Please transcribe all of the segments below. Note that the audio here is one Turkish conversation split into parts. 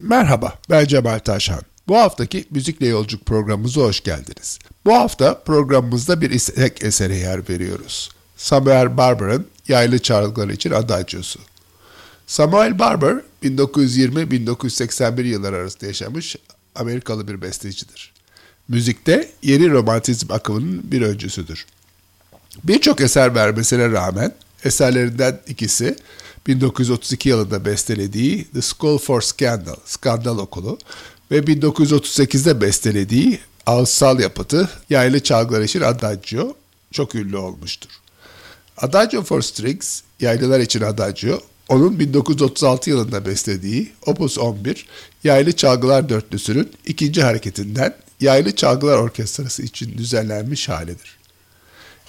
Merhaba, ben Cemal Taşhan. Bu haftaki Müzikle Yolculuk programımıza hoş geldiniz. Bu hafta programımızda bir istek esere yer veriyoruz. Samuel Barber'ın Yaylı Çalgılar için Adagiosu. Samuel Barber, 1920-1981 yılları arasında yaşamış Amerikalı bir bestecidir. Müzikte yeni romantizm akımının bir öncüsüdür. Birçok eser vermesine rağmen eserlerinden ikisi 1932 yılında bestelediği The School for Scandal, Skandal Okulu ve 1938'de bestelediği ağızsal yapıtı Yaylı Çalgılar için Adagio çok ünlü olmuştur. Adagio for Strings, Yaylılar için Adagio, onun 1936 yılında beslediği Opus 11 Yaylı Çalgılar Dörtlüsü'nün ikinci hareketinden Yaylı Çalgılar Orkestrası için düzenlenmiş halidir.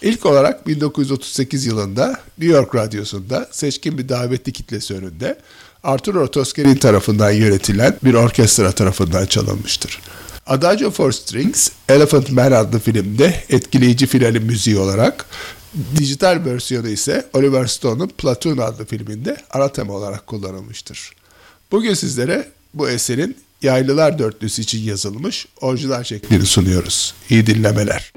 İlk olarak 1938 yılında New York Radyosu'nda seçkin bir davetli kitlesi önünde Arturo Toscanini tarafından yönetilen bir orkestra tarafından çalınmıştır. Adagio for Strings, Elephant Man adlı filmde etkileyici finali müziği olarak, dijital versiyonu ise Oliver Stone'un Platoon adlı filminde ana tema olarak kullanılmıştır. Bugün sizlere bu eserin Yaylılar Dörtlüsü için yazılmış orijinal şeklini sunuyoruz. İyi dinlemeler.